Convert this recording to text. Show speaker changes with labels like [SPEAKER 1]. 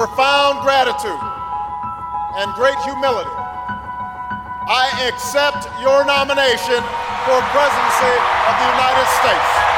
[SPEAKER 1] profound gratitude and great humility, I accept your nomination for presidency of the United States.